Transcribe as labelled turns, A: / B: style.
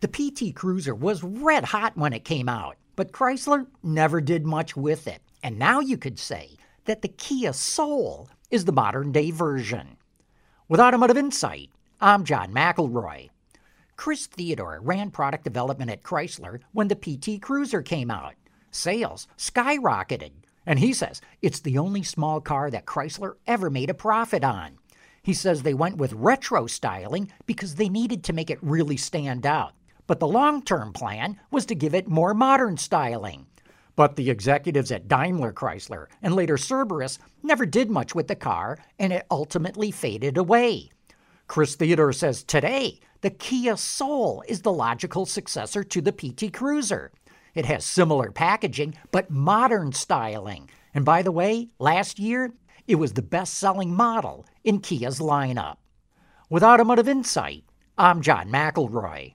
A: The PT Cruiser was red hot when it came out, but Chrysler never did much with it. And now you could say that the Kia Soul is the modern day version. With Automotive Insight, I'm John McElroy. Chris Theodore ran product development at Chrysler when the PT Cruiser came out. Sales skyrocketed, and he says it's the only small car that Chrysler ever made a profit on. He says they went with retro styling because they needed to make it really stand out but the long term plan was to give it more modern styling. But the executives at Daimler Chrysler and later Cerberus never did much with the car, and it ultimately faded away. Chris Theodore says today, the Kia Soul is the logical successor to the PT Cruiser. It has similar packaging, but modern styling. And by the way, last year, it was the best selling model in Kia's lineup. With Automotive Insight, I'm John McElroy.